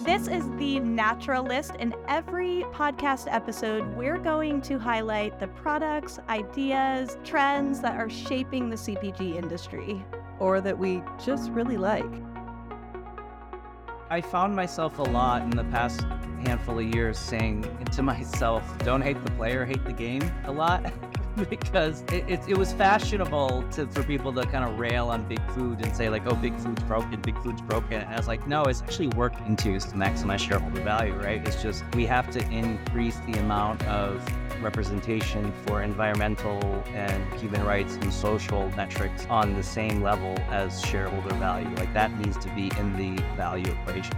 This is the Natural List. In every podcast episode, we're going to highlight the products, ideas, trends that are shaping the CPG industry. Or that we just really like. I found myself a lot in the past handful of years saying to myself, don't hate the player, hate the game a lot. because it, it, it, was fashionable to, for people to kind of rail on big food and say like, oh, big food's broken, big food's broken. And I was like, no, it's actually working to to maximize shareholder value, right? It's just we have to increase the amount of representation for environmental and human rights and social metrics on the same level as shareholder value. Like that needs to be in the value equation.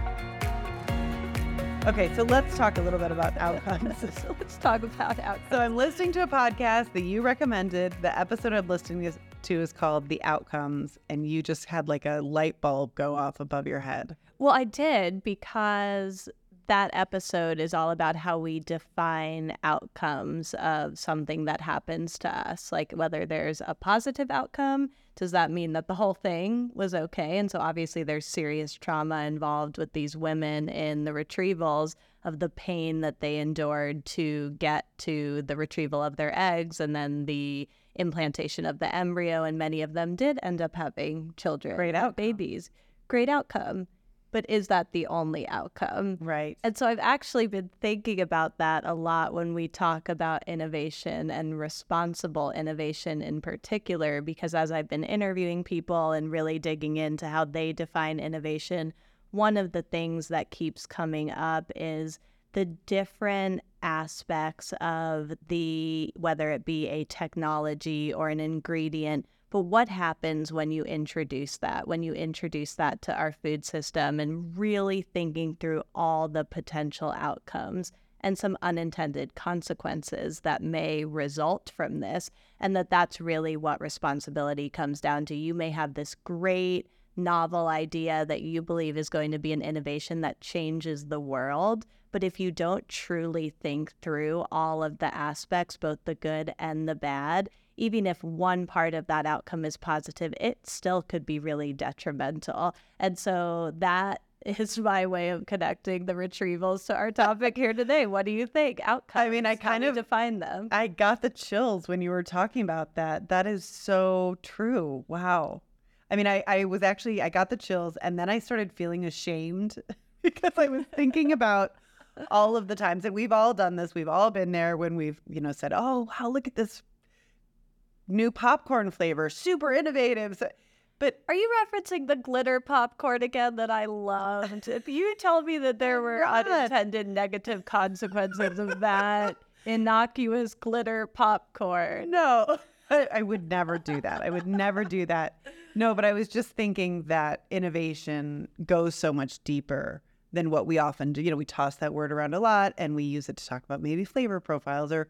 Okay, so let's talk a little bit about outcomes. so let's talk about outcomes. So I'm listening to a podcast that you recommended. The episode I'm listening to is called The Outcomes, and you just had like a light bulb go off above your head. Well, I did because that episode is all about how we define outcomes of something that happens to us. Like whether there's a positive outcome, does that mean that the whole thing was okay? And so obviously there's serious trauma involved with these women in the retrievals of the pain that they endured to get to the retrieval of their eggs and then the implantation of the embryo. And many of them did end up having children, great out babies. Great outcome but is that the only outcome? Right. And so I've actually been thinking about that a lot when we talk about innovation and responsible innovation in particular, because as I've been interviewing people and really digging into how they define innovation, one of the things that keeps coming up is the different aspects of the, whether it be a technology or an ingredient but what happens when you introduce that, when you introduce that to our food system and really thinking through all the potential outcomes and some unintended consequences that may result from this? And that that's really what responsibility comes down to. You may have this great novel idea that you believe is going to be an innovation that changes the world. But if you don't truly think through all of the aspects, both the good and the bad, even if one part of that outcome is positive, it still could be really detrimental. And so that is my way of connecting the retrievals to our topic here today. What do you think? Outcomes. I mean, I kind of define them. I got the chills when you were talking about that. That is so true. Wow. I mean, I, I was actually, I got the chills and then I started feeling ashamed because I was thinking about all of the times that we've all done this. We've all been there when we've, you know, said, oh, wow, look at this new popcorn flavor, super innovative. So, but are you referencing the glitter popcorn again that I loved? if you tell me that there were unintended negative consequences of that innocuous glitter popcorn. No, I, I would never do that. I would never do that. No, but I was just thinking that innovation goes so much deeper than what we often do. You know, we toss that word around a lot and we use it to talk about maybe flavor profiles or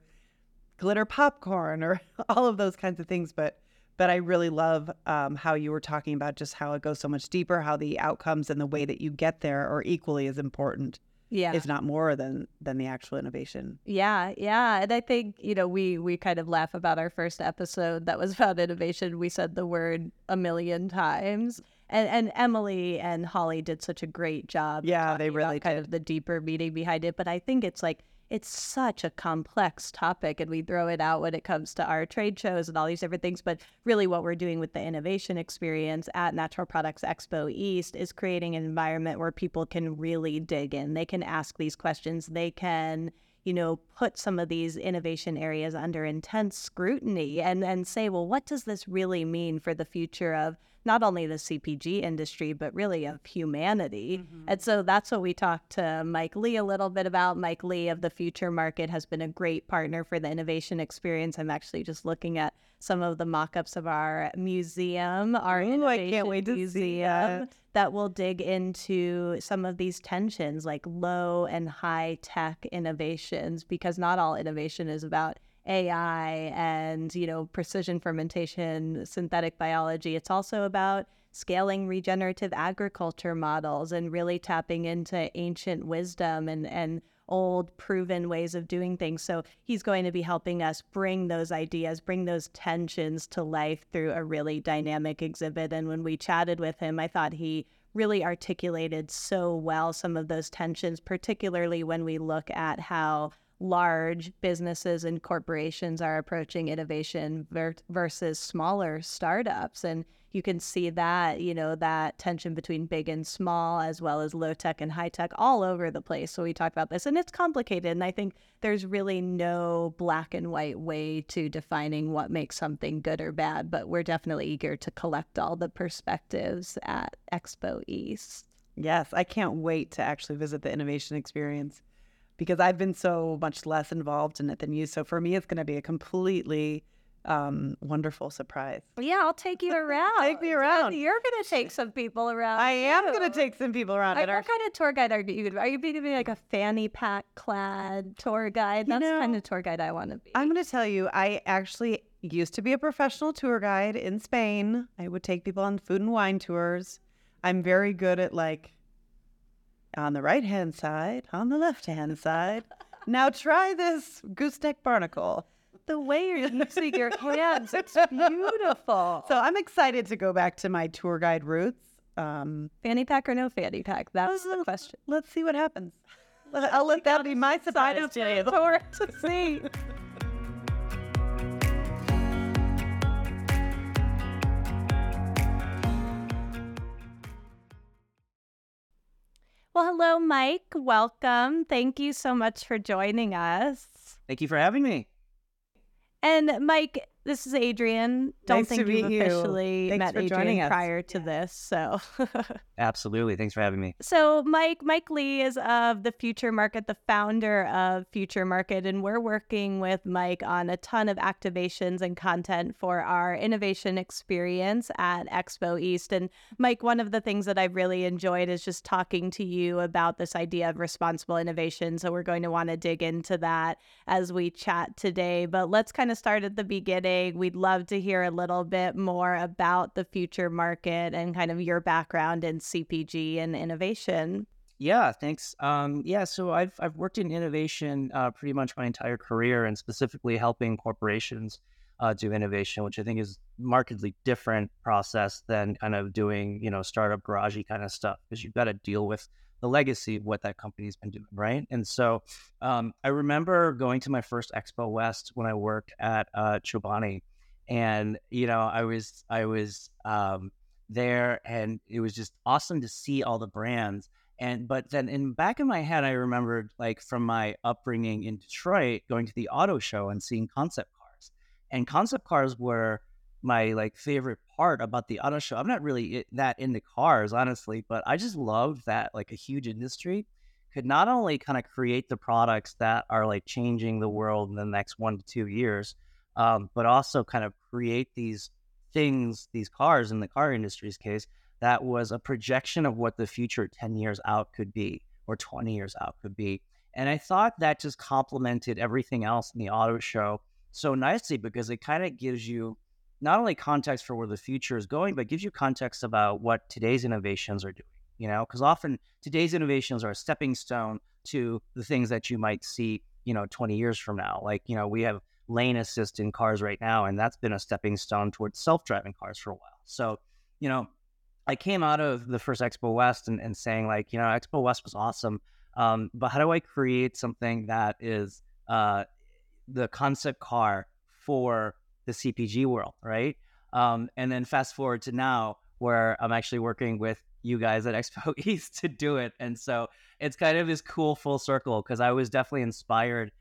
glitter popcorn or all of those kinds of things. But but I really love um, how you were talking about just how it goes so much deeper, how the outcomes and the way that you get there are equally as important. Yeah. If not more than than the actual innovation. Yeah, yeah. And I think, you know, we we kind of laugh about our first episode that was about innovation. We said the word a million times. And and Emily and Holly did such a great job. Yeah, they really kind of the deeper meaning behind it. But I think it's like it's such a complex topic and we throw it out when it comes to our trade shows and all these different things but really what we're doing with the innovation experience at natural products expo east is creating an environment where people can really dig in. They can ask these questions. They can you know put some of these innovation areas under intense scrutiny and and say well what does this really mean for the future of not only the CPG industry, but really of humanity. Mm-hmm. And so that's what we talked to Mike Lee a little bit about. Mike Lee of the Future Market has been a great partner for the innovation experience. I'm actually just looking at some of the mock-ups of our museum, our Ooh, innovation I can't wait to museum that. that will dig into some of these tensions like low and high tech innovations because not all innovation is about AI and, you know, precision fermentation, synthetic biology. It's also about scaling regenerative agriculture models and really tapping into ancient wisdom and, and old proven ways of doing things. So he's going to be helping us bring those ideas, bring those tensions to life through a really dynamic exhibit. And when we chatted with him, I thought he really articulated so well some of those tensions, particularly when we look at how large businesses and corporations are approaching innovation ver- versus smaller startups. And you can see that, you know, that tension between big and small, as well as low tech and high tech all over the place. So we talk about this, and it's complicated. And I think there's really no black and white way to defining what makes something good or bad, but we're definitely eager to collect all the perspectives at Expo East. Yes, I can't wait to actually visit the innovation experience because I've been so much less involved in it than you. So for me, it's going to be a completely um, wonderful surprise. Yeah, I'll take you around. Take me around. You're going to take some people around. I am going to take some people around. I, at our- what kind of tour guide are you? Are you going to be like a fanny pack clad tour guide? That's the kind of tour guide I want to be. I'm going to tell you, I actually used to be a professional tour guide in Spain. I would take people on food and wine tours. I'm very good at like on the right hand side, on the left hand side. Now try this gooseneck barnacle. the way you're using your hands, it's beautiful. So I'm excited to go back to my tour guide roots. Um, fanny pack or no fanny pack? That's the question. let's see what happens. I'll let that be my surprise today. for a tour to see. Well, hello, Mike. Welcome. Thank you so much for joining us. Thank you for having me. And Mike, this is Adrienne. Don't Nice to think you've meet you. officially met Adrienne prior to this. So Absolutely. Thanks for having me. So Mike, Mike Lee is of the Future Market, the founder of Future Market, and we're working with Mike on a ton of activations and content for our innovation experience at Expo East. And Mike, one of the things that I've really enjoyed is just talking to you about this idea of responsible innovation. So we're going to want to dig into that as we chat today. But let's kind of start at the beginning. We'd love to hear a little bit more about the future market and kind of your background in CPG and innovation. Yeah, thanks. Um, yeah, so I've I've worked in innovation uh, pretty much my entire career, and specifically helping corporations uh, do innovation, which I think is markedly different process than kind of doing you know startup garagey kind of stuff because you've got to deal with the legacy of what that company's been doing, right? And so um, I remember going to my first Expo West when I worked at uh, Chobani, and you know I was I was um, there, and it was just awesome to see all the brands. And but then in back of my head, I remembered like from my upbringing in Detroit, going to the auto show and seeing concept cars, and concept cars were my like favorite part about the auto show. I'm not really that into cars, honestly, but I just loved that like a huge industry could not only kind of create the products that are like changing the world in the next one to two years, um, but also kind of create these things, these cars in the car industry's case, that was a projection of what the future 10 years out could be or 20 years out could be. And I thought that just complemented everything else in the auto show so nicely because it kind of gives you not only context for where the future is going, but gives you context about what today's innovations are doing. You know, because often today's innovations are a stepping stone to the things that you might see, you know, 20 years from now. Like, you know, we have lane assist in cars right now, and that's been a stepping stone towards self driving cars for a while. So, you know, I came out of the first Expo West and, and saying, like, you know, Expo West was awesome. Um, but how do I create something that is uh, the concept car for the CPG world, right? Um, and then fast forward to now, where I'm actually working with you guys at Expo East to do it, and so it's kind of this cool full circle because I was definitely inspired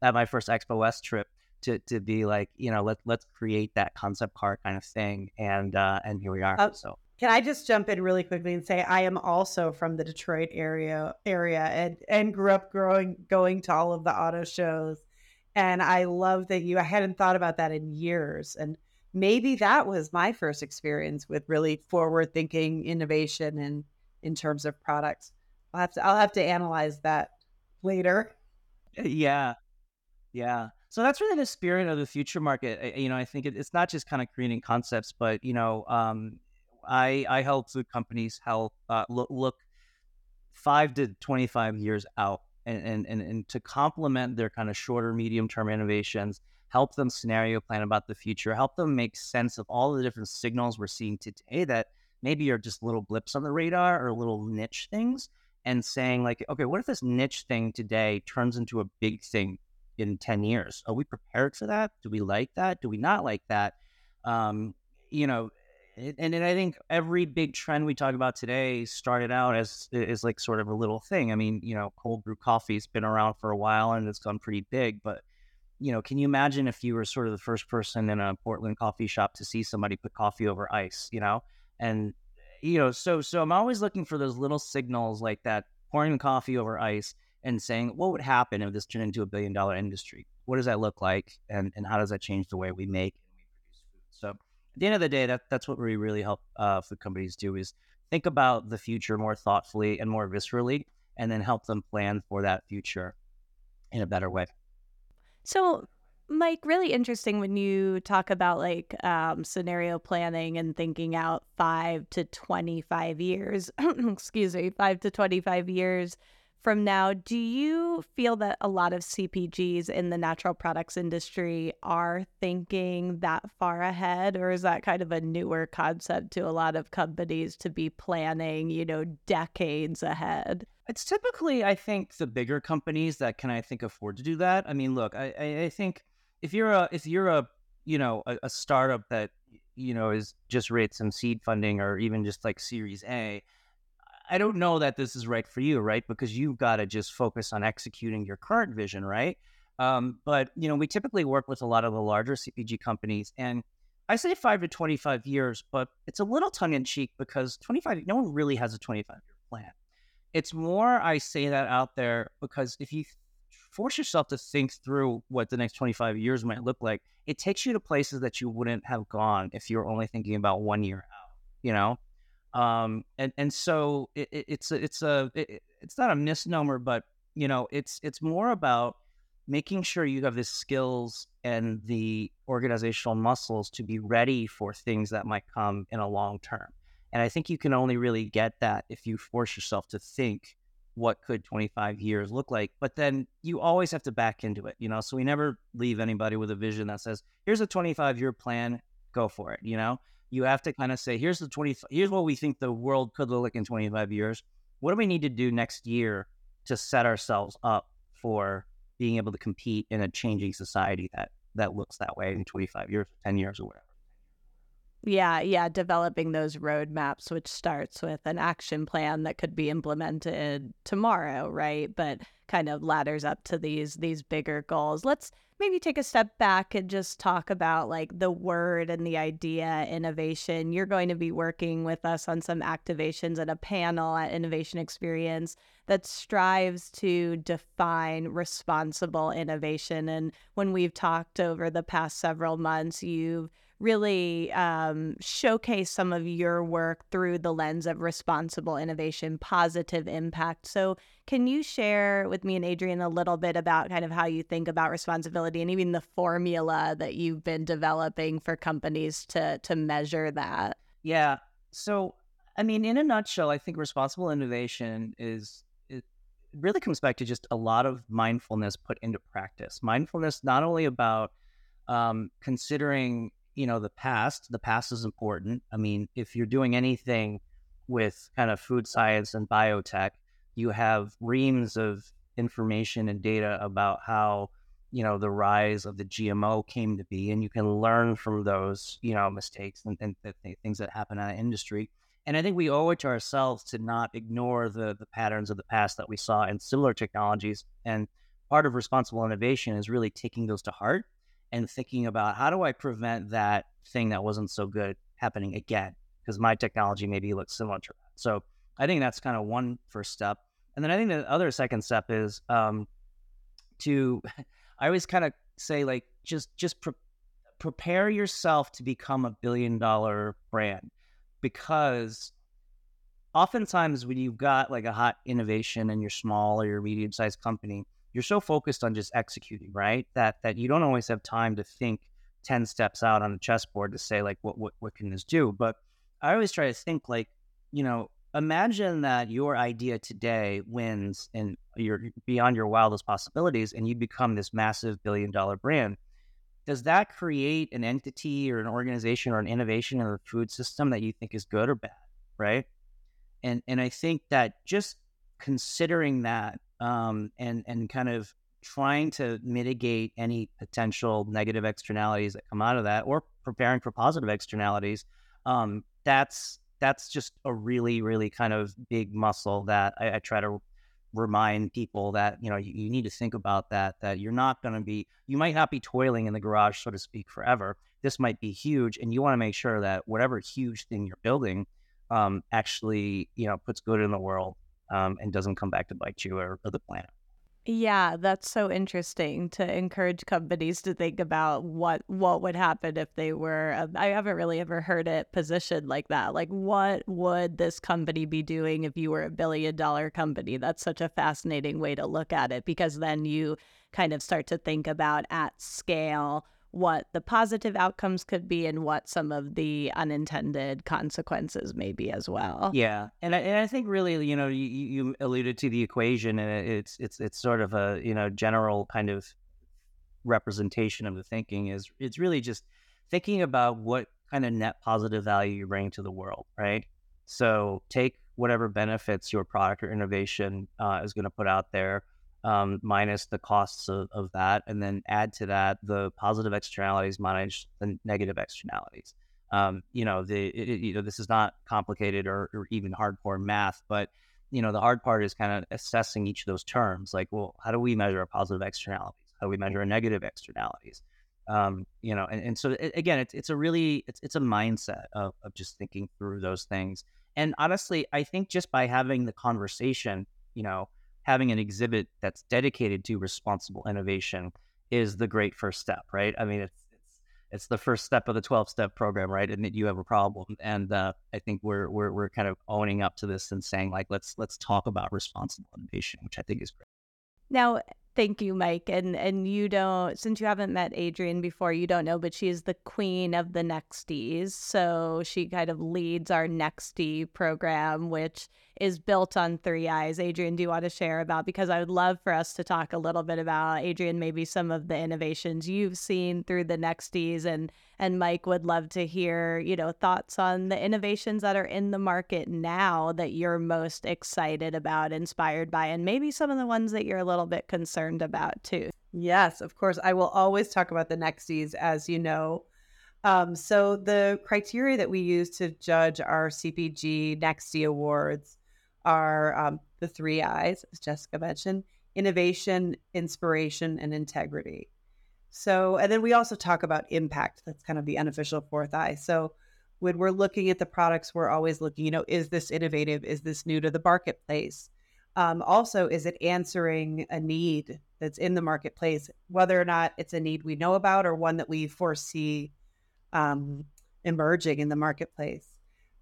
at my first Expo West trip to to be like, you know, let let's create that concept car kind of thing, and uh, and here we are. Uh, so Can I just jump in really quickly and say I am also from the Detroit area area and and grew up growing going to all of the auto shows. And I love that you I hadn't thought about that in years. And maybe that was my first experience with really forward thinking innovation and in terms of products. I'll have to I'll have to analyze that later. Yeah, yeah. So that's really the spirit of the future market. You know, I think it's not just kind of creating concepts, but you know, um, I I help food companies help uh, look, look five to twenty five years out, and and and, and to complement their kind of shorter, medium term innovations, help them scenario plan about the future, help them make sense of all the different signals we're seeing today that maybe are just little blips on the radar or little niche things and saying like, okay, what if this niche thing today turns into a big thing in 10 years? Are we prepared for that? Do we like that? Do we not like that? Um, you know, and, and I think every big trend we talk about today started out as is like sort of a little thing. I mean, you know, cold brew coffee's been around for a while and it's gone pretty big, but you know, can you imagine if you were sort of the first person in a Portland coffee shop to see somebody put coffee over ice, you know? And you know, so so I'm always looking for those little signals like that, pouring coffee over ice and saying, what would happen if this turned into a billion dollar industry? What does that look like? And and how does that change the way we make and we produce food? So at the end of the day, that that's what we really help uh, food companies do is think about the future more thoughtfully and more viscerally, and then help them plan for that future in a better way. So, Mike, really interesting when you talk about like um, scenario planning and thinking out five to 25 years, excuse me, five to 25 years from now. Do you feel that a lot of CPGs in the natural products industry are thinking that far ahead, or is that kind of a newer concept to a lot of companies to be planning, you know, decades ahead? It's typically, I think, the bigger companies that can, I think, afford to do that. I mean, look, I, I, I think if you're a, if you're a, you know, a, a startup that, you know, is just raised some seed funding or even just like Series A, I don't know that this is right for you, right? Because you've got to just focus on executing your current vision, right? Um, but you know, we typically work with a lot of the larger CPG companies, and I say five to twenty-five years, but it's a little tongue in cheek because twenty-five. No one really has a twenty-five year plan. It's more I say that out there because if you force yourself to think through what the next 25 years might look like, it takes you to places that you wouldn't have gone if you were only thinking about one year out, you know? Um, and, and so it, it, it's it's a, it, it's not a misnomer, but you know, it's, it's more about making sure you have the skills and the organizational muscles to be ready for things that might come in a long term. And I think you can only really get that if you force yourself to think what could 25 years look like. But then you always have to back into it, you know? So we never leave anybody with a vision that says, here's a 25 year plan, go for it, you know? You have to kind of say, here's the 20, here's what we think the world could look like in 25 years. What do we need to do next year to set ourselves up for being able to compete in a changing society that that looks that way in 25 years, 10 years, or whatever? Yeah, yeah, developing those roadmaps, which starts with an action plan that could be implemented tomorrow, right? But kind of ladders up to these these bigger goals. Let's maybe take a step back and just talk about like the word and the idea innovation. You're going to be working with us on some activations and a panel at Innovation Experience that strives to define responsible innovation. And when we've talked over the past several months, you've really um, showcase some of your work through the lens of responsible innovation, positive impact. So, can you share with me and Adrienne a little bit about kind of how you think about responsibility and even the formula that you've been developing for companies to to measure that? Yeah. So, I mean, in a nutshell, I think responsible innovation is it really comes back to just a lot of mindfulness put into practice. Mindfulness not only about um, considering you know the past the past is important. I mean if you're doing anything with kind of food science and biotech you have reams of information and data about how you know the rise of the gmo came to be and you can learn from those you know mistakes and, and, things that happen in the industry. And i think we owe it to ourselves to not ignore the the patterns of the past that we saw in similar technologies and part of responsible innovation is really taking those to heart and thinking about how do I prevent that thing that wasn't so good happening again? Because my technology maybe looks similar to that. So I think that's kind of one first step. And then I think the other second step is um, to, I always kind of say like, just, just pre- prepare yourself to become a billion dollar brand because oftentimes when you've got like a hot innovation and you're small or you're medium sized company, you're so focused on just executing, right? That that you don't always have time to think 10 steps out on a chessboard to say like what what what can this do? But I always try to think like, you know, imagine that your idea today wins and you're beyond your wildest possibilities and you become this massive billion dollar brand. Does that create an entity or an organization or an innovation in the food system that you think is good or bad? right? And and I think that just considering that um, and and kind of trying to mitigate any potential negative externalities that come out of that, or preparing for positive externalities, um, that's that's just a really really kind of big muscle that I, I try to remind people that you know you, you need to think about that that you're not going to be you might not be toiling in the garage so to speak forever. This might be huge and you want to make sure that whatever huge thing you're building um, actually you know puts good in the world um, and doesn't come back to bite you or, or the planet yeah, that's so interesting to encourage companies to think about what what would happen if they were. Um, I haven't really ever heard it positioned like that. Like, what would this company be doing if you were a billion dollar company? That's such a fascinating way to look at it because then you kind of start to think about at scale what the positive outcomes could be and what some of the unintended consequences may be as well. Yeah, and I, and I think really, you know, you, you alluded to the equation, and it's it's it's sort of a you know general kind of representation of the thinking is it's really just thinking about what kind of net positive value you bring to the world, right? So take whatever benefits your product or innovation uh, is going to put out there um, minus the costs of, of that, and then add to that the positive externalities minus the negative externalities. Um, you know, the it, you know this is not complicated or, or even hardcore math, but you know the hard part is kind of assessing each of those terms. Like, well, how do we measure a positive externalities? How do we measure a negative externalities? Um, you know, and, and so it, again, it's it's a really it's it's a mindset of, of just thinking through those things. And honestly, I think just by having the conversation, you know, having an exhibit that's dedicated to responsible innovation is the great first step, right? I mean, it's it's it's the first step of the twelve step program, right? And that you have a problem, and uh, I think we're we're we're kind of owning up to this and saying like, let's let's talk about responsible innovation, which I think is great. Now, Thank you, Mike. And and you don't since you haven't met Adrienne before, you don't know, but she is the queen of the Nexties. So she kind of leads our Nexty program, which is built on three eyes. Adrienne, do you want to share about because I would love for us to talk a little bit about Adrienne, maybe some of the innovations you've seen through the Nexties and and Mike would love to hear, you know, thoughts on the innovations that are in the market now that you're most excited about, inspired by, and maybe some of the ones that you're a little bit concerned about too. Yes, of course. I will always talk about the Nexties, as you know. Um, so the criteria that we use to judge our CPG Nexty awards are um, the three I's, as Jessica mentioned: innovation, inspiration, and integrity. So, and then we also talk about impact. That's kind of the unofficial fourth eye. So, when we're looking at the products, we're always looking, you know, is this innovative? Is this new to the marketplace? Um, also, is it answering a need that's in the marketplace, whether or not it's a need we know about or one that we foresee um, emerging in the marketplace?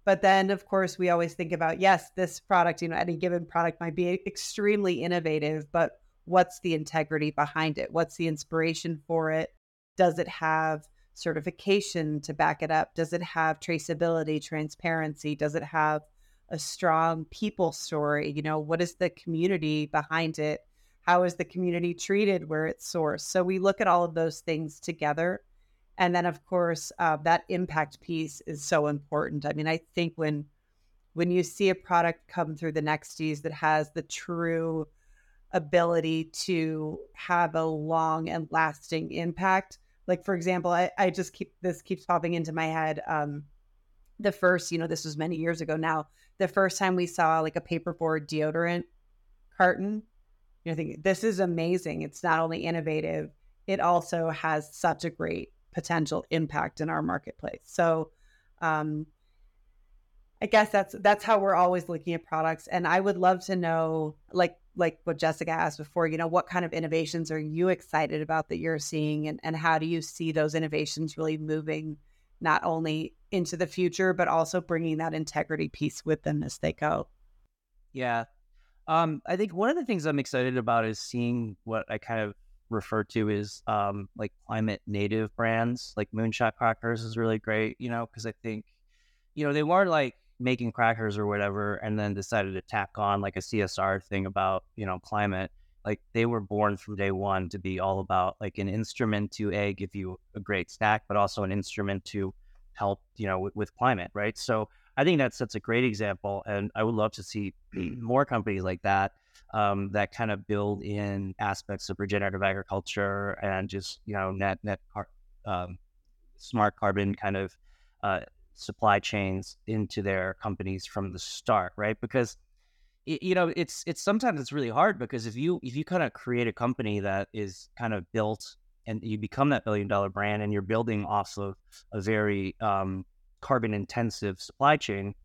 But then, of course, we always think about yes, this product, you know, any given product might be extremely innovative, but what's the integrity behind it? What's the inspiration for it? Does it have certification to back it up? Does it have traceability, transparency? Does it have a strong people story? You know, what is the community behind it? How is the community treated where it's sourced? So we look at all of those things together. And then, of course, uh, that impact piece is so important. I mean, I think when when you see a product come through the Nexties that has the true ability to have a long and lasting impact. Like for example, I, I just keep this keeps popping into my head. Um, the first, you know, this was many years ago now. The first time we saw like a paperboard deodorant carton, you know, thinking this is amazing. It's not only innovative, it also has such a great potential impact in our marketplace. So, um, I guess that's that's how we're always looking at products. And I would love to know, like like what Jessica asked before, you know, what kind of innovations are you excited about that you're seeing and, and how do you see those innovations really moving not only into the future, but also bringing that integrity piece with them as they go? Yeah. Um, I think one of the things I'm excited about is seeing what I kind of refer to as um, like climate native brands, like Moonshot Crackers is really great, you know, because I think, you know, they weren't like making crackers or whatever and then decided to tack on like a CSR thing about, you know, climate. Like they were born from day one to be all about like an instrument to a give you a great snack, but also an instrument to help, you know, with, with climate, right? So I think that's that's a great example, and I would love to see more companies like that um, that kind of build in aspects of regenerative agriculture and just you know net net car- um, smart carbon kind of uh, supply chains into their companies from the start, right? Because you know it's it's sometimes it's really hard because if you if you kind of create a company that is kind of built and you become that billion dollar brand and you're building off of a very um, carbon intensive supply chain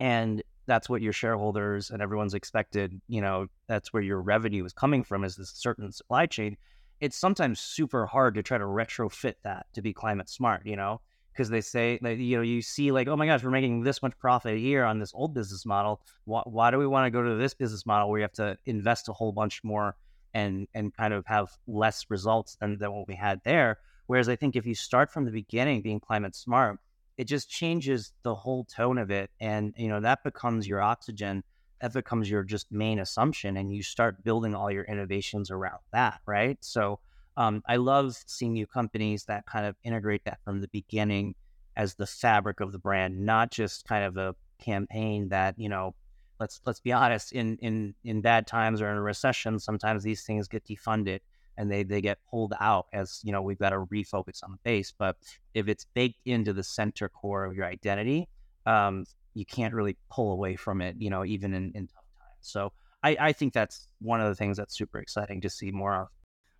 and that's what your shareholders and everyone's expected you know that's where your revenue is coming from is this certain supply chain it's sometimes super hard to try to retrofit that to be climate smart you know? Because they say that you know you see like oh my gosh we're making this much profit year on this old business model. Why, why do we want to go to this business model where you have to invest a whole bunch more and and kind of have less results than, than what we had there? Whereas i think if you start from the beginning being climate smart it just changes the whole tone of it and you know that becomes your oxygen that becomes your just main assumption and you start building all your innovations around that right? So um, i love seeing new companies that kind of integrate that from the beginning as the fabric of the brand not just kind of a campaign that you know let's let's be honest in in in bad times or in a recession sometimes these things get defunded and they they get pulled out as you know we've got to refocus on the base. But if it's baked into the center core of your identity, um, you can't really pull away from it. You know, even in, in tough times. So I, I think that's one of the things that's super exciting to see more of.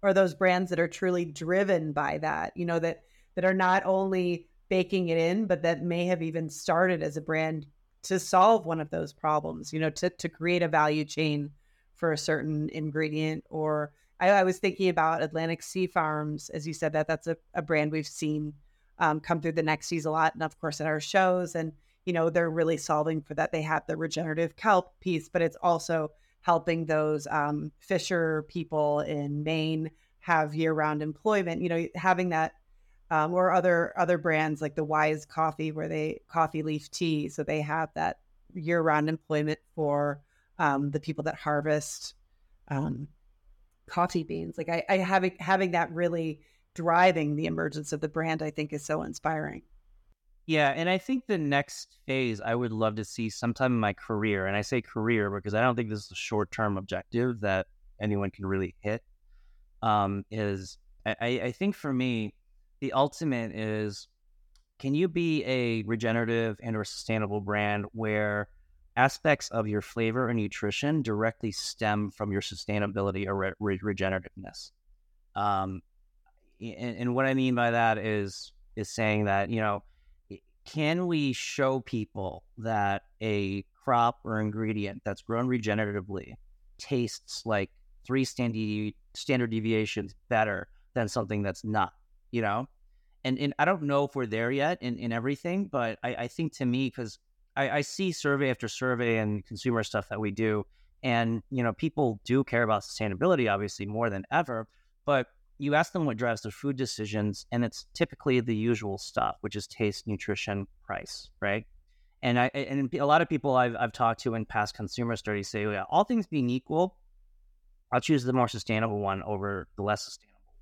Or those brands that are truly driven by that. You know that that are not only baking it in, but that may have even started as a brand to solve one of those problems. You know, to to create a value chain for a certain ingredient or I, I, was thinking about Atlantic Sea Farms, as you said that that's a, a brand we've seen um, come through the Nexties a lot, and of course at our shows. And you know they're really solving for that. They have the regenerative kelp piece, but it's also helping those um, fisher people in Maine have year-round employment. You know, having that, um, or other other brands like the Wise Coffee, where they coffee leaf tea, so they have that year-round employment for um, the people that harvest um, coffee beans. Like I, I having having that really driving the emergence of the brand, I think is so inspiring. Yeah, and I think the next phase I would love to see sometime in my career, and I say career because I don't think this is a short term objective that anyone can really hit. Um, is I, I think for me, the ultimate is can you be a regenerative and or sustainable brand where aspects of your flavor and nutrition directly stem from your sustainability or re- re- regenerativeness. Um, and, and, what I mean by that is is saying that you know, can we show people that a crop or ingredient that's grown regeneratively tastes like three standard standard deviations better than something that's not? You know, and and I don't know if we're there yet in in everything, but I, I think to me because I, I see survey after survey and consumer stuff that we do, and you know people do care about sustainability obviously more than ever. But you ask them what drives their food decisions, and it's typically the usual stuff, which is taste, nutrition, price, right? And I and a lot of people I've I've talked to in past consumer studies say, yeah, all things being equal, I'll choose the more sustainable one over the less sustainable one.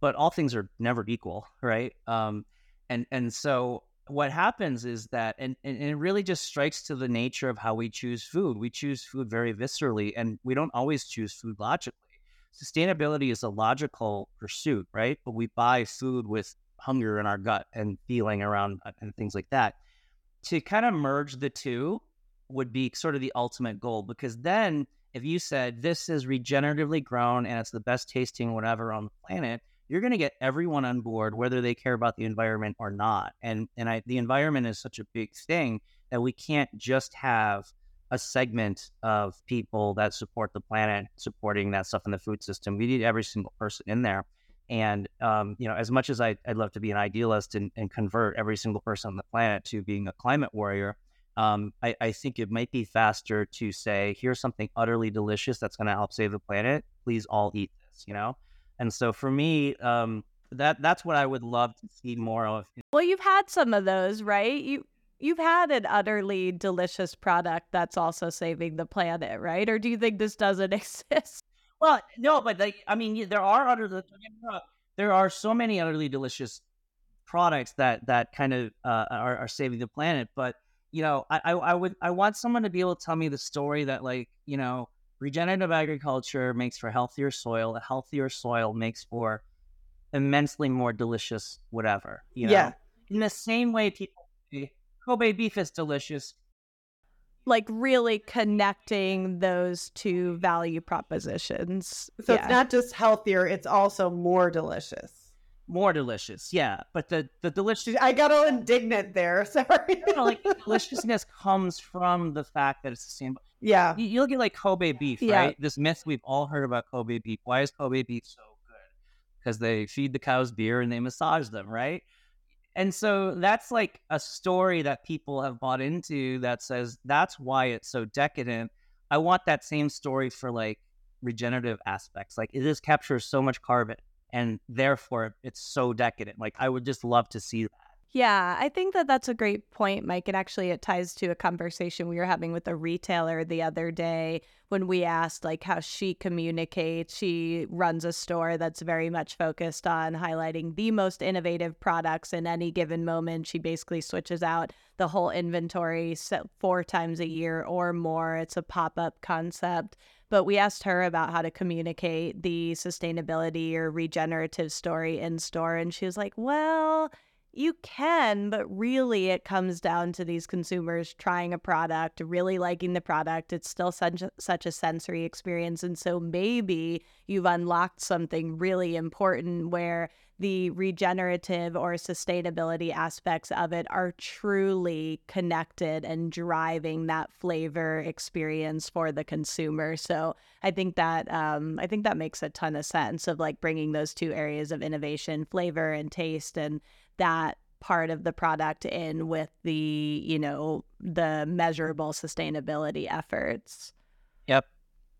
But all things are never equal, right? Um, and and so what happens is that and, and it really just strikes to the nature of how we choose food. We choose food very viscerally and we don't always choose food logically. Sustainability is a logical pursuit right? But we buy food with hunger in our gut and feeling around uh, and things like that. To kind of merge the two would be sort of the ultimate goal because then if you said this is regeneratively grown and it's the best tasting whatever on the planet you're going to get everyone on board, whether they care about the environment or not. And and I, the environment is such a big thing that we can't just have a segment of people that support the planet supporting that stuff in the food system. We need every single person in there. And um, you know, as much as I, would love to be an idealist and, and, convert every single person on the planet to being a climate warrior, um, I, I think it might be faster to say, here's something utterly delicious that's going to help save the planet. Please all eat this. You know, and so for me, um, that that's what I would love to see more of. Well, you've had some of those, right? You you've had an utterly delicious product that's also saving the planet, right? Or do you think this doesn't exist? Well, no, but like I mean, there are other there are so many utterly delicious products that that kind of uh, are, are saving the planet, but you know, I, I, I would, I want someone to be able to tell me the story that, like, you know, regenerative agriculture makes for healthier soil. A healthier soil makes for immensely more delicious whatever. You know? Yeah. In the same way, people say oh, Kobe beef is delicious. like really connecting those two value propositions. So Yeah. it's not just healthier, it's also more delicious. More delicious, yeah. But the the delicious, I got all indignant there. Sorry. you know, like deliciousness comes from the fact that it's sustainable. yeah. You, look at like Kobe beef, Yeah. right? This myth we've all heard about Kobe beef. Why is Kobe beef so good? Because they feed the cows beer and they massage them, right? And so that's like a story that people have bought into that says that's why it's so decadent. I want that same story for like regenerative aspects. Like it just captures so much carbon and therefore it's so decadent. Like I would just love to see that. Yeah, I think that that's a great point, Mike. And actually, it ties to a conversation we were having with a retailer the other day when we asked like how she communicates. She runs a store that's very much focused on highlighting the most innovative products in any given moment. She basically switches out the whole inventory four times a year or more. It's a pop up concept. But we asked her about how to communicate the sustainability or regenerative story in store. And she was like, well, you can, but really it comes down to these consumers trying a product, really liking the product. It's still such a, such a sensory experience. And so maybe you've unlocked something really important where the regenerative or sustainability aspects of it are truly connected and driving that flavor experience for the consumer. So I think that um, I think that makes a ton of sense of like bringing those two areas of innovation, flavor and taste, and that part of the product in with the you know the measurable sustainability efforts.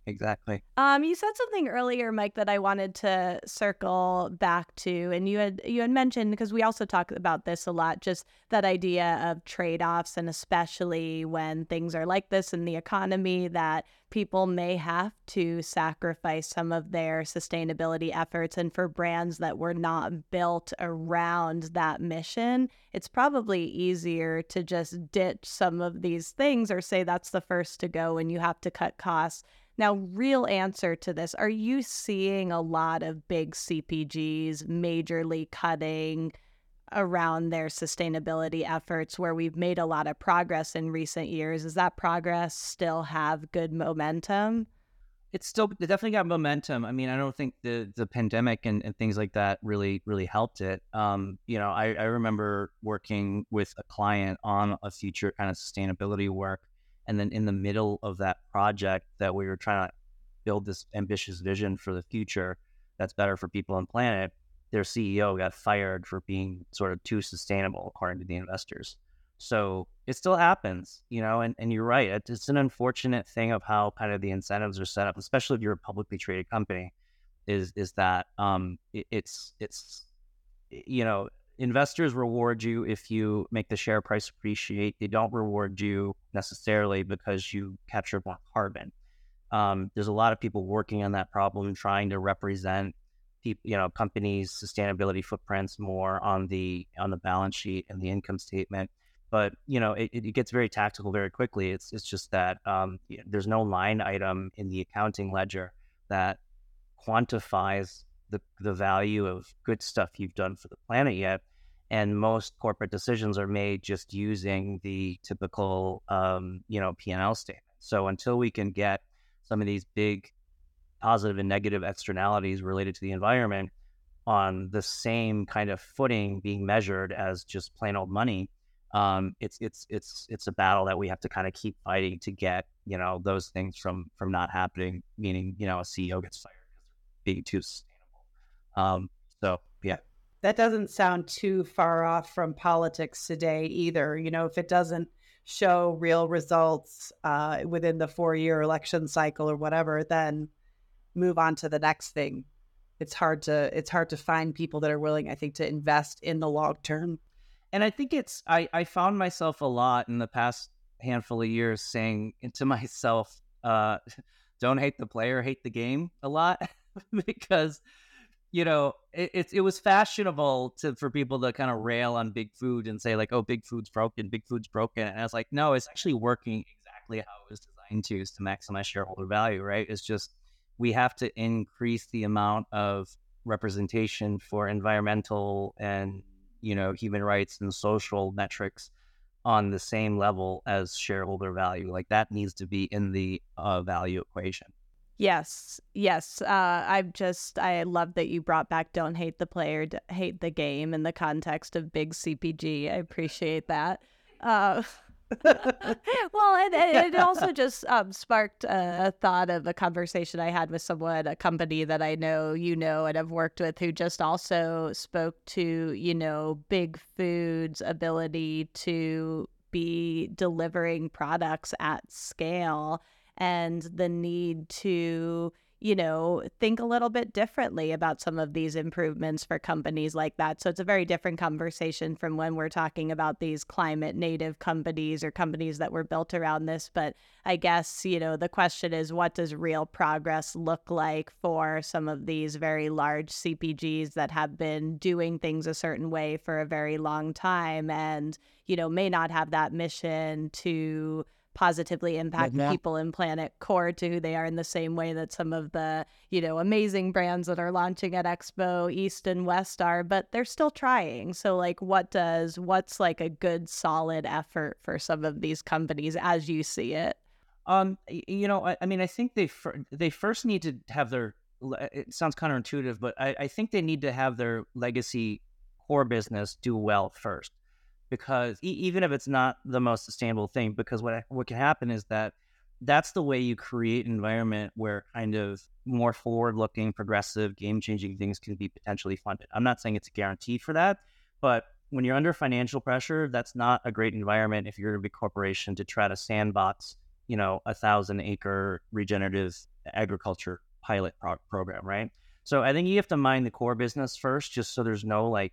Exactly. Um, you said something earlier, Mike, that I wanted to circle back to, and you had you had mentioned because we also talk about this a lot, just that idea of trade offs, and especially when things are like this in the economy, that people may have to sacrifice some of their sustainability efforts, and for brands that were not built around that mission, it's probably easier to just ditch some of these things or say that's the first to go, and you have to cut costs. Now, real answer to this are you seeing a lot of big CPGs majorly cutting around their sustainability efforts where we've made a lot of progress in recent years? Does that progress still have good momentum? it's still it definitely got momentum. I mean, I don't think the the pandemic and, and things like that really really helped it. Um, you know, I, I remember working with a client on a future kind of sustainability work, and then in the middle of that project that we were trying to build this ambitious vision for the future that's better for people and planet, their CEO got fired for being sort of too sustainable, according to the investors. So it still happens, you know, and, and you're right. It's an unfortunate thing of how kind of the incentives are set up, especially if you're a publicly traded company, is is that um it, it's it's you know investors reward you if you make the share price appreciate. They don't reward you necessarily because you capture more carbon. Um, there's a lot of people working on that problem, trying to represent people, you know, companies' sustainability footprints more on the on the balance sheet and the income statement but you know it, it gets very tactical very quickly it's it's just that um, there's no line item in the accounting ledger that quantifies the the value of good stuff you've done for the planet yet and most corporate decisions are made just using the typical um, you know p&l statement so until we can get some of these big positive and negative externalities related to the environment on the same kind of footing being measured as just plain old money um, it's it's it's it's a battle that we have to kind of keep fighting to get you know those things from from not happening. Meaning, you know, a CEO gets fired being too. Um, so yeah, That doesn't sound too far off from politics today either. You know, if it doesn't show real results uh, within the four year election cycle or whatever, then move on to the next thing. It's hard to it's hard to find people that are willing, I think, to invest in the long term. and I think it's I I found myself a lot in the past handful of years saying to myself, uh, "Don't hate the player, hate the game." A lot because you know, it, it, it was fashionable to for people to kind of rail on big food and say like, "Oh, big food's broken, big food's broken," and I was like, "No, it's actually working exactly how it was designed to, is to maximize shareholder value, right? It's just we have to increase the amount of representation for environmental and you know human rights and social metrics on the same level as shareholder value. Like that needs to be in the uh, value equation. Yes, yes. Uh, I'm just, I love that you brought back don't hate the player, hate the game in the context of big CPG. I appreciate that. Uh, well, and, and, it also just um, sparked a, a, thought of a conversation I had with someone, a company that I know you know and have worked with, who just also spoke to, you know, big food's ability to be delivering products at scale and the need to you know, think a little bit differently about some of these improvements for companies like that. So it's a very different conversation from when we're talking about these climate native companies or companies that were built around this. But I guess, you know, the question is what does real progress look like for some of these very large CPGs that have been doing things a certain way for a very long time and, you know, may not have that mission to positively impact yeah. people in planet core to who they are in the same way that some of the you know amazing brands that are launching at expo east and west are but they're still trying. So like what does what's like a good solid effort for some of these companies as you see it? Um you know i, I mean i think they fir- they first need to have their it sounds counterintuitive but I, I think they need to have their legacy core business do well first because e- even if it's not the most sustainable thing, because what what can happen is that that's the way you create an environment where kind of more forward-looking, progressive, game-changing things can be potentially funded. I'm not saying it's a guarantee for that, but when you're under financial pressure, that's not a great environment if you're a big corporation to try to sandbox, you know, a thousand acre regenerative agriculture pilot pro- program, right? So I think you have to mind the core business first, just so there's no like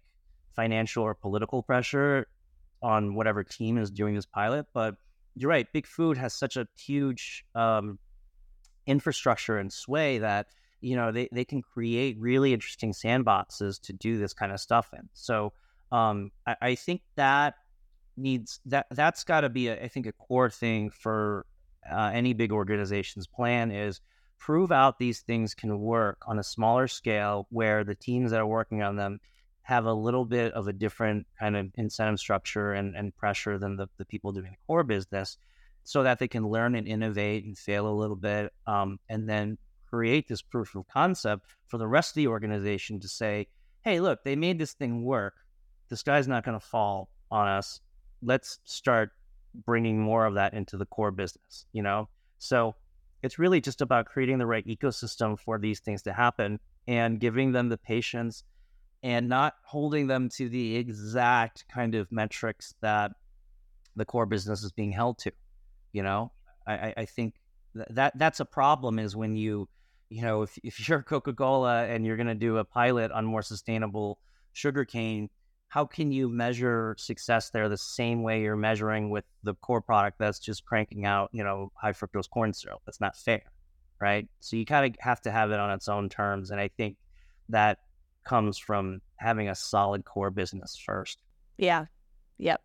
financial or political pressure on whatever team is doing this pilot. But you're right, Big Food has such a huge um, infrastructure and sway that you know they, they can create really interesting sandboxes to do this kind of stuff in. So um, I, I, think that needs that that's got to be a, I think a core thing for uh, any big organization's plan is prove out these things can work on a smaller scale where the teams that are working on them have a little bit of a different kind of incentive structure and, and pressure than the, the people doing the core business so that they can learn and innovate and fail a little bit um, and then create this proof of concept for the rest of the organization to say hey look they made this thing work. This guy's not going to fall on us. Let's start bringing more of that into the core business you know? So it's really just about creating the right ecosystem for these things to happen and giving them the patience and not holding them to the exact kind of metrics that the core business is being held to. You know, I, I think that that's a problem is when you, you know, if, if you're Coca Cola and you're going to do a pilot on more sustainable sugarcane, how can you measure success there the same way you're measuring with the core product that's just cranking out, you know, high fructose corn syrup? That's not fair, right? So you kind of have to have it on its own terms. And I think that comes from having a solid core business first. Yeah. Yep.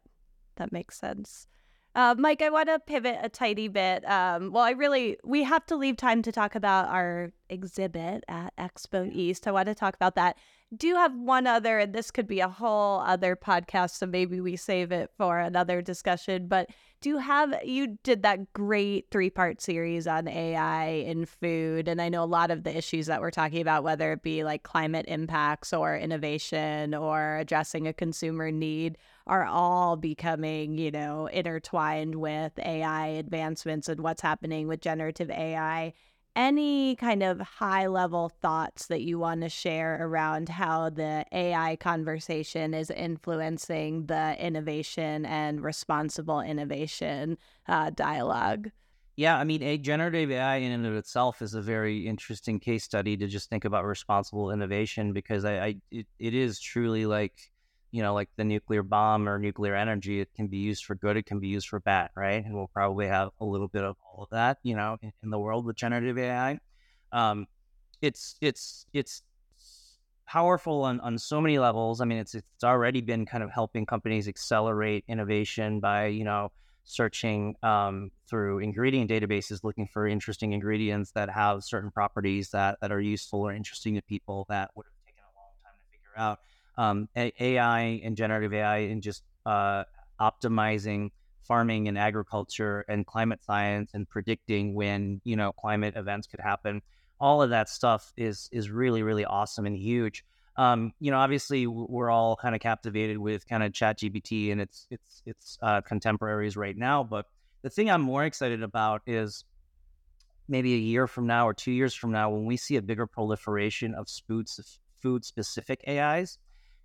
That makes sense. Uh, Mike, I want to pivot a tiny bit. Um, well, I really, we have to leave time to talk about our exhibit at Expo East. I want to talk about that. Do have one other, and this could be a whole other podcast, so maybe we save it for another discussion. But do you have you did that great three part series on AI in food and I know a lot of the issues that we're talking about whether it be like climate impacts or innovation or addressing a consumer need are all becoming, you know, intertwined with AI advancements and what's happening with generative AI any kind of high level thoughts that you want to share around how the AI conversation is influencing the innovation and responsible innovation uh, dialogue? Yeah, I mean, a generative AI in and of itself is a very interesting case study to just think about responsible innovation because I, I it, it is truly like you know, like the nuclear bomb or nuclear energy, it can be used for good, it can be used for bad, right? And we'll probably have a little bit of all of that, you know, in, in the world with generative AI. Um, it's it's it's powerful on, on so many levels. I mean, it's it's already been kind of helping companies accelerate innovation by you know searching um, through ingredient databases, looking for interesting ingredients that have certain properties that that are useful or interesting to people that would have taken a long time to figure out. Um, AI and generative AI and just uh, optimizing farming and agriculture and climate science and predicting when you know climate events could happen. All of that stuff is is really really awesome and huge. Um, you know obviously we're all kind of captivated with kind of ChatGPT and its its its uh, contemporaries right now but the thing i'm more excited about is maybe a year from now or two years from now when we see a bigger proliferation of food food specific ais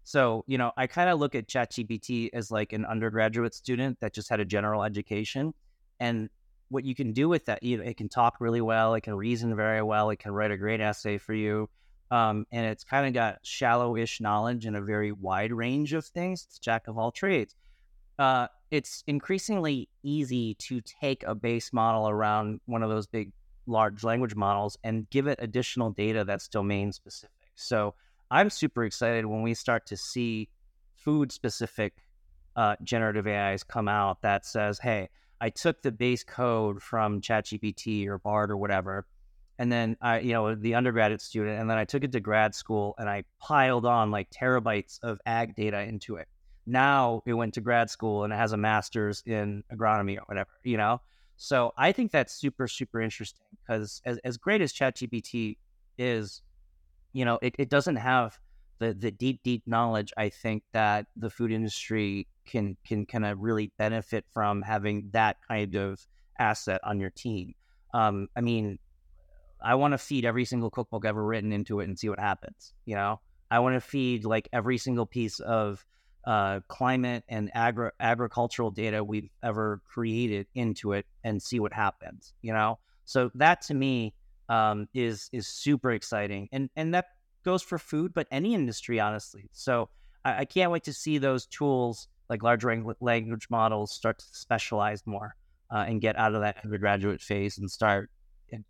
so, you know, I kind of look at ChatGPT as like an undergraduate student that just had a general education. And what you can do with that, you know, it can talk really well, it can reason very well, it can write a great essay for you. Um, and it's kind of got shallow-ish knowledge in a very wide range of things. It's jack of all trades. Uh, it's increasingly easy to take a base model around one of those big, large language models and give it additional data that's domain specific. So I'm super excited when we start to see food specific uh, generative AIs come out that says, hey, I took the base code from ChatGPT or BARD or whatever, and then I, you know, the undergraduate student, and then I took it to grad school and I piled on like terabytes of ag data into it. Now it went to grad school and it has a master's in agronomy or whatever, you know? So I think that's super, super interesting because as, as great as ChatGPT is, you know, it, it doesn't have the the deep, deep knowledge I think that the food industry can can kind of really benefit from having that kind of asset on your team. Um, I mean, I want to feed every single cookbook ever written into it and see what happens. You know, I want to feed like every single piece of uh, climate and agri- agricultural data we've ever created into it and see what happens. You know, so that to me um, is is super exciting, and and that goes for food, but any industry, honestly. So I, I can't wait to see those tools like large language models start to specialize more uh, and get out of that undergraduate phase and start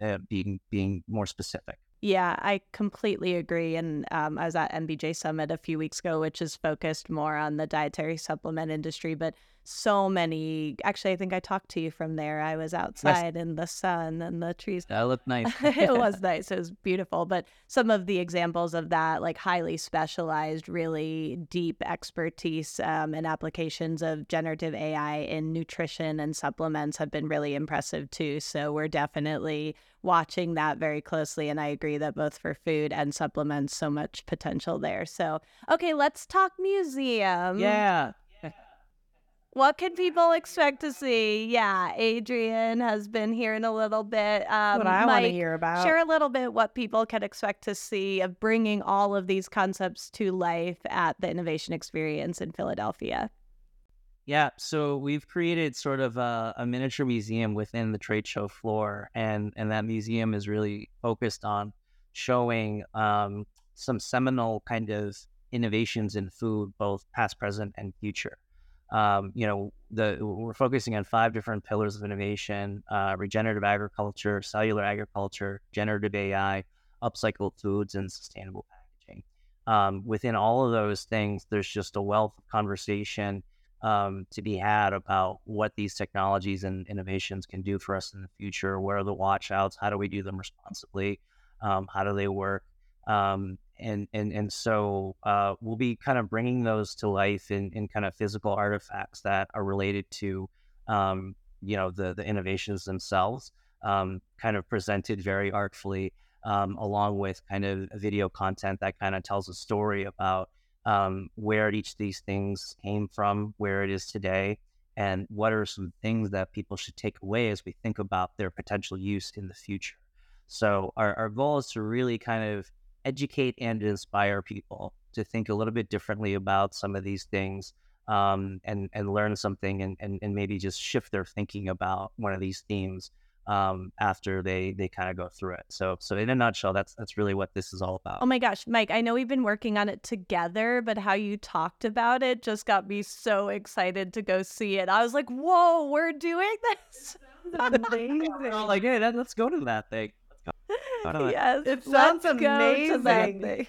uh, being being more specific. Yeah, I completely agree. And um, I was at NBJ Summit a few weeks ago, which is focused more on the dietary supplement industry, but so many. Actually, I think I talked to you from there. I was outside in the sun and the trees. That looked nice. it was nice. It was beautiful. But some of the examples of that, like highly specialized, really deep expertise um, and applications of generative AI in nutrition and supplements, have been really impressive too. So we're definitely watching that very closely. And I agree that both for food and supplements, so much potential there. So, okay, let's talk museum. Yeah. What can people expect to see? Yeah, Adrienne has been here in a little bit. Um, what I want to hear about. Share a little bit what people can expect to see of bringing all of these concepts to life at the Innovation Experience in Philadelphia. Yeah, so we've created sort of a, a miniature museum within the trade show floor, and and that museum is really focused on showing um, some seminal kind of innovations in food, both past, present, and future um, you know, the we're focusing on five different pillars of innovation: uh, regenerative agriculture, cellular agriculture, generative AI, upcycled foods, and sustainable packaging. Um, within all of those things, there's just a wealth of conversation um, to be had about what these technologies and innovations can do for us in the future. Where are the watchouts? How do we do them responsibly? Um, how do they work? Um, and and and so uh, we'll be kind of bringing those to life in, in kind of physical artifacts that are related to um, you know the the innovations themselves, um, kind of presented very artfully, um, along with kind of video content that kind of tells a story about um, where each of these things came from, where it is today, and what are some things that people should take away as we think about their potential use in the future. So our, our goal is to really kind of educate and inspire people to think a little bit differently about some of these things um, and and learn something and, and, and maybe just shift their thinking about one of these themes um, after they they kind of go through it. So so in a nutshell, that's that's really what this is all about. Oh my gosh, Mike! I know we've been working on it together, but how you talked about it just got me so excited to go see it. I was like, "Whoa, we're doing this!" amazing. like, hey, let's go to that thing yes, it sounds amazing.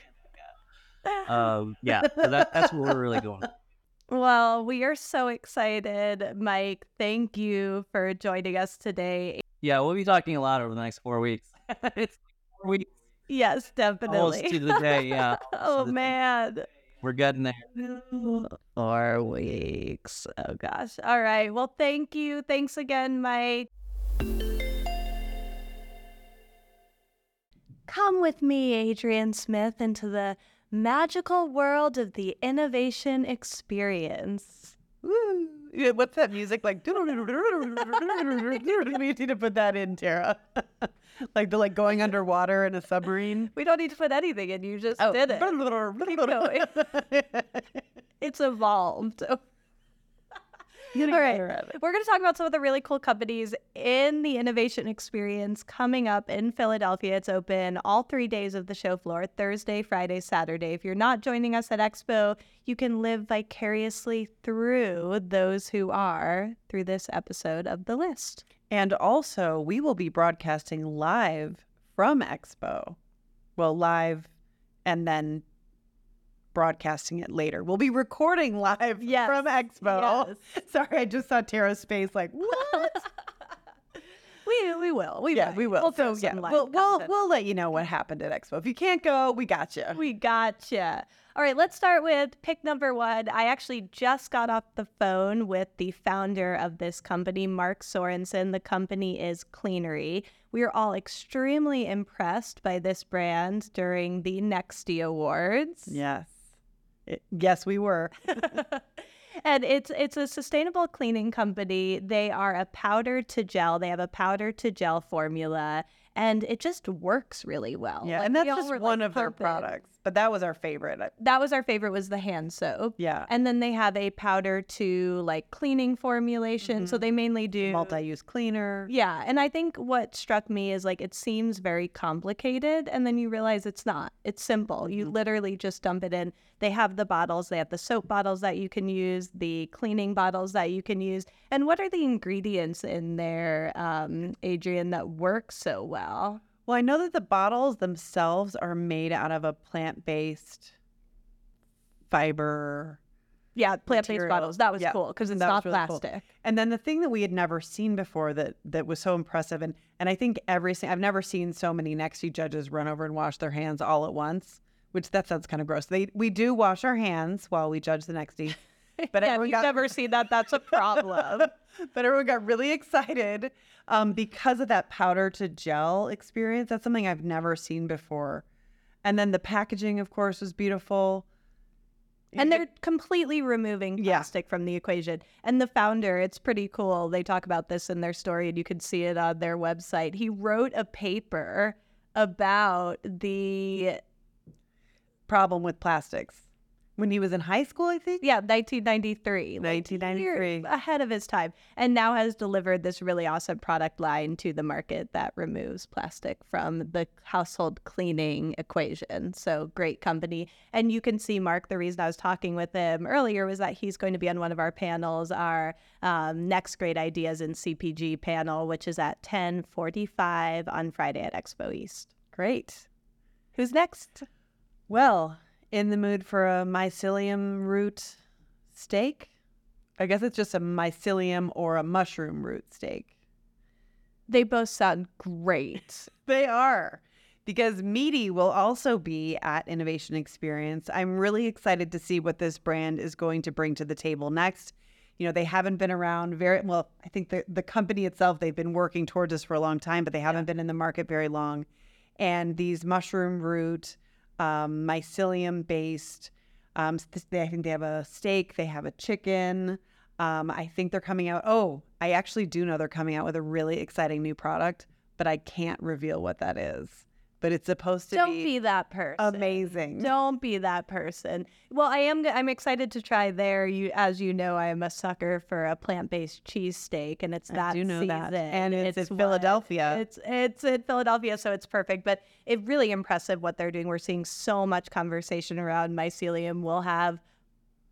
Um, yeah, so that, that's what we're really going. Well, we are so excited, Mike. Thank you for joining us today. Yeah, we'll be talking a lot over the next four weeks. it's four weeks Yes, almost definitely. to the day. Yeah, oh man. we're getting there. Four weeks. Oh gosh. All right. Well, thank you. Thanks again, Mike. Come with me, Adrienne Smith, into the magical world of the innovation experience. Woo. What's that music like? we need to put that in, Tara. like the like going underwater in a submarine. We don't need to put anything in. You just Oh. did it. It's evolved. All right. better at it. We're going to talk about some of the really cool companies in the innovation experience coming up in Philadelphia. It's open all three days of the show floor Thursday, Friday, Saturday. If you're not joining us at Expo, you can live vicariously through those who are through this episode of The List. And also, we will be broadcasting live from Expo. Well, live and then broadcasting it later. We'll be recording live Yes. from Expo. Yes. Sorry, I just saw Tara's face like, what? We, we will. We yeah, might. we will. We'll so, yeah, some live we'll, we'll, we'll let you know what happened at Expo. If you can't go, we got you. We got you. All right, let's start with pick number one. I actually just got off the phone with the founder of this company, Mark Sorensen. The company is Cleanery. We are all extremely impressed by this brand during the Nexty Awards. Yes. It- yes, we were. and it's it's a sustainable cleaning company. They are a powder to gel. They have a powder to gel formula, and it just works really well. Yeah, Like, and that's just one like, of their products. But that was our favorite. That was our favorite. Was the hand soap. Yeah. And then they have a powder to like cleaning formulation. So they mainly do Multi-use cleaner. Yeah. And I think what struck me is like it seems very complicated. And then you realize it's not. It's simple. You literally just dump it in. They have the bottles, they have the soap bottles that you can use, the cleaning bottles that you can use. And what are the ingredients in there, um, Adrienne, that work so well? Well, I know that the bottles themselves are made out of a plant-based fiber. Yeah, plant based bottles. That was Yeah, cool because it's that not really cool. plastic. And then the thing that we had never seen before that that was so impressive, and and I think every I've never seen so many Nexty judges run over and wash their hands all at once. Which that sounds kind of gross. They we do wash our hands while we judge the Nexty, but yeah, if everyone you've got never seen that, that's a problem. but everyone got really excited um, because of that powder to gel experience. That's something I've never seen before. And then the packaging, of course, was beautiful. and they're completely removing Yeah. plastic from the equation. And the founder, it's pretty cool. They talk about this in their story, and you can see it on their website. He wrote a paper about the problem with plastics when he was in high school, I think. yeah 1993 1993. year ahead of his time and now has delivered this really awesome product line to the market that removes plastic from the household cleaning equation so great company and you can see mark the reason i was talking with him earlier was that he's going to be on one of our panels our um, next great ideas in cpg panel which is at 1045 on friday at expo east Great. who's next Well, in the mood for a mycelium root steak? I guess it's just a mycelium or a mushroom root steak. they both sound great They are. Because Meati will also be at Innovation Experience. I'm really excited to see what this brand is going to bring to the table next. You know, they haven't been around very well. I think the, the company itself, they've been working towards this for a long time, but they haven't been in the market very long. And these mushroom root, um, mycelium based, um, I think they have a steak, they have a chicken. Um, I think they're coming out. Oh, I actually do know they're coming out with a really exciting new product, but I can't reveal what that is. But it's supposed to don't be, be that person amazing. Don't be that person. Well, I am. I'm excited to try there. You, as you know, I am a sucker for a plant-based cheesesteak, and it's that I that do know that. season. And it's in what- Philadelphia. It's it's in Philadelphia, so it's perfect. But it really impressive what they're doing. We're seeing so much conversation around mycelium. We'll have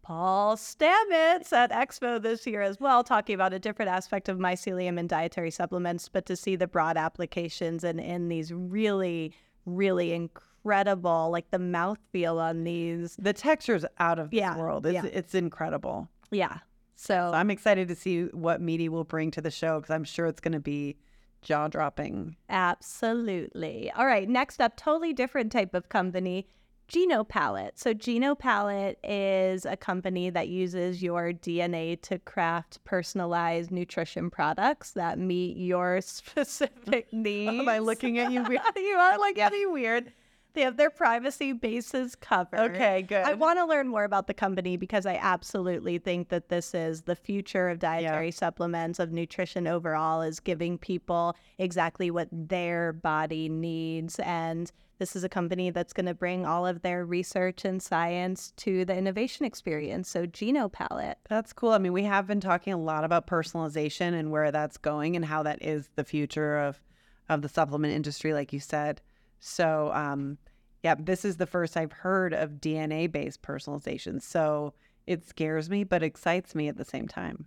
Paul Stamets at Expo this year as well, talking about a different aspect of mycelium and dietary supplements, but to see the broad applications and in these really, really incredible. Like the mouthfeel on these. The texture's out of Yeah, this world. It's yeah. it's incredible. Yeah. So So I'm excited to see what Meati will bring to the show because I'm sure it's going to be jaw dropping. Absolutely. All right, next up, totally different type of company, GenoPalate. So GenoPalate is a company that uses your DNA to craft personalized nutrition products that meet your specific needs. Am I looking at you weird? you are like getting weird. They have their privacy bases covered. Okay, good. I want to learn more about the company because I absolutely think that this is the future of dietary supplements, of nutrition overall, is giving people exactly what their body needs. And this is a company that's going to bring all of their research and science to the innovation experience. So, GenoPalate. That's cool. I mean, we have been talking a lot about personalization and where that's going and how that is the future of of the supplement industry, like you said. So, um, yeah, this is the first I've heard of DNA based personalization. So it scares me, but excites me at the same time.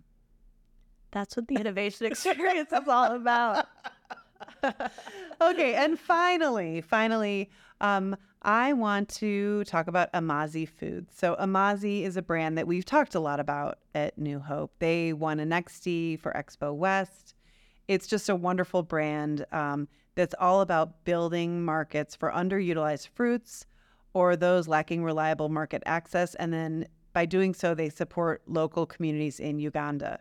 That's what the innovation experience is all about. okay, and finally, finally, um, I want to talk about Amazi Foods. So Amazi is a brand that we've talked a lot about at New Hope. They won an Nexty for Expo West. It's just a wonderful brand um, that's all about building markets for underutilized fruits or those lacking reliable market access. And then by doing so, they support local communities in Uganda.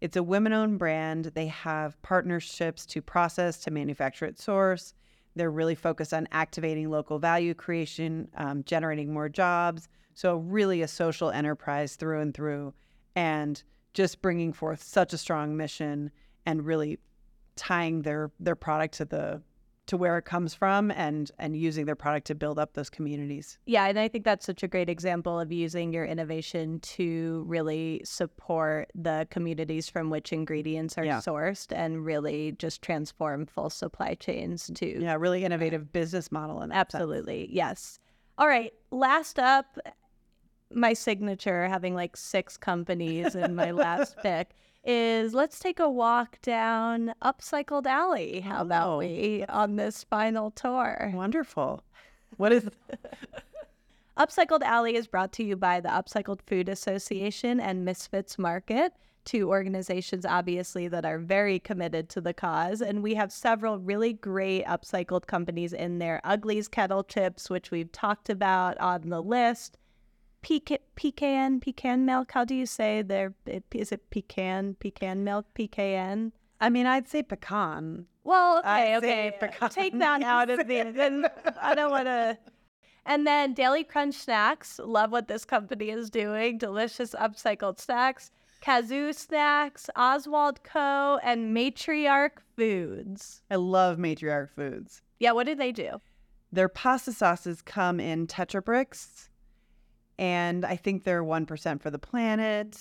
It's a women owned brand. They have partnerships to process, to manufacture at source. They're really focused on activating local value creation, um, generating more jobs. So, really, a social enterprise through and through, and just bringing forth such a strong mission and really tying their their product to the to where it comes from and and using their product to build up those communities. Yeah, and I think that's such a great example of using your innovation to really support the communities from which ingredients are Yeah. sourced and really just transform full supply chains too. Yeah, really innovative business model in that sense. Absolutely. Yes. All right. Last up, my signature, having like six companies in my last pick, is let's take a walk down Upcycled Alley. How about Oh. we on this final tour? Wonderful. What is Upcycled Alley is brought to you by the Upcycled Food Association and Misfits Market, two organizations obviously that are very committed to the cause. And we have several really great upcycled companies in there. Uglies Kettle Chips, which we've talked about on the list. Pecan, pecan, pecan milk. How do you say there? Is it pecan, pecan milk, PKN? I mean, I'd say pecan. Well, okay, I'd okay. pecan. Take that out of the. Then I don't want to. And then Daily Crunch Snacks. Love what this company is doing. Delicious upcycled snacks. Kazoo Snacks, Oswald Co., and Matriarch Foods. I love Matriarch Foods. Yeah, what do they do? Their pasta sauces come in Tetra bricks, and I think they're 1% for the planet.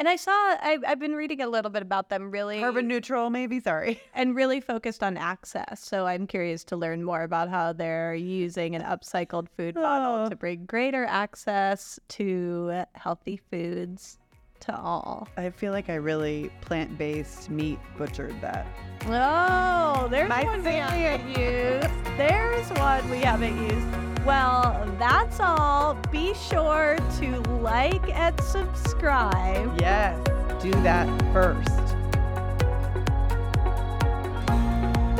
And I saw, I, I've been reading a little bit about them really. Carbon neutral, maybe. Sorry. and really focused on access. So I'm curious to learn more about how they're using an upcycled food model Oh. to bring greater access to healthy foods to all. I feel like I really plant based meat butchered that. Oh, there's My one we haven't used. There's one we haven't used. Well, that's all. Be sure to like and subscribe. Yes, do that first.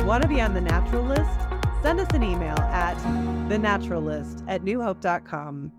Want to be on the natural list? Send us an email at thenaturalist at newhope.com.